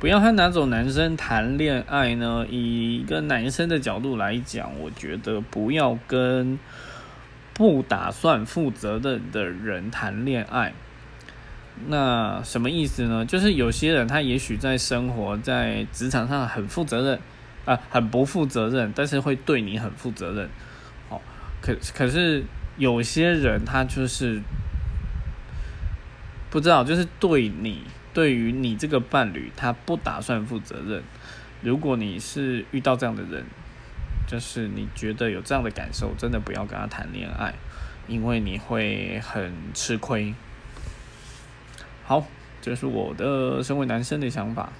不要和哪种男生谈恋爱呢？以一个男生的角度来讲，我觉得不要跟不打算负责任的人谈恋爱。那什么意思呢？就是有些人他也许在生活在职场上很负责任啊，很不负责任，但是会对你很负责任。哦，可可是有些人他就是不知道，就是对你。对于你这个伴侣，他不打算负责任。如果你是遇到这样的人，就是你觉得有这样的感受，真的不要跟他谈恋爱，因为你会很吃亏。好，这是我的身为男生的想法。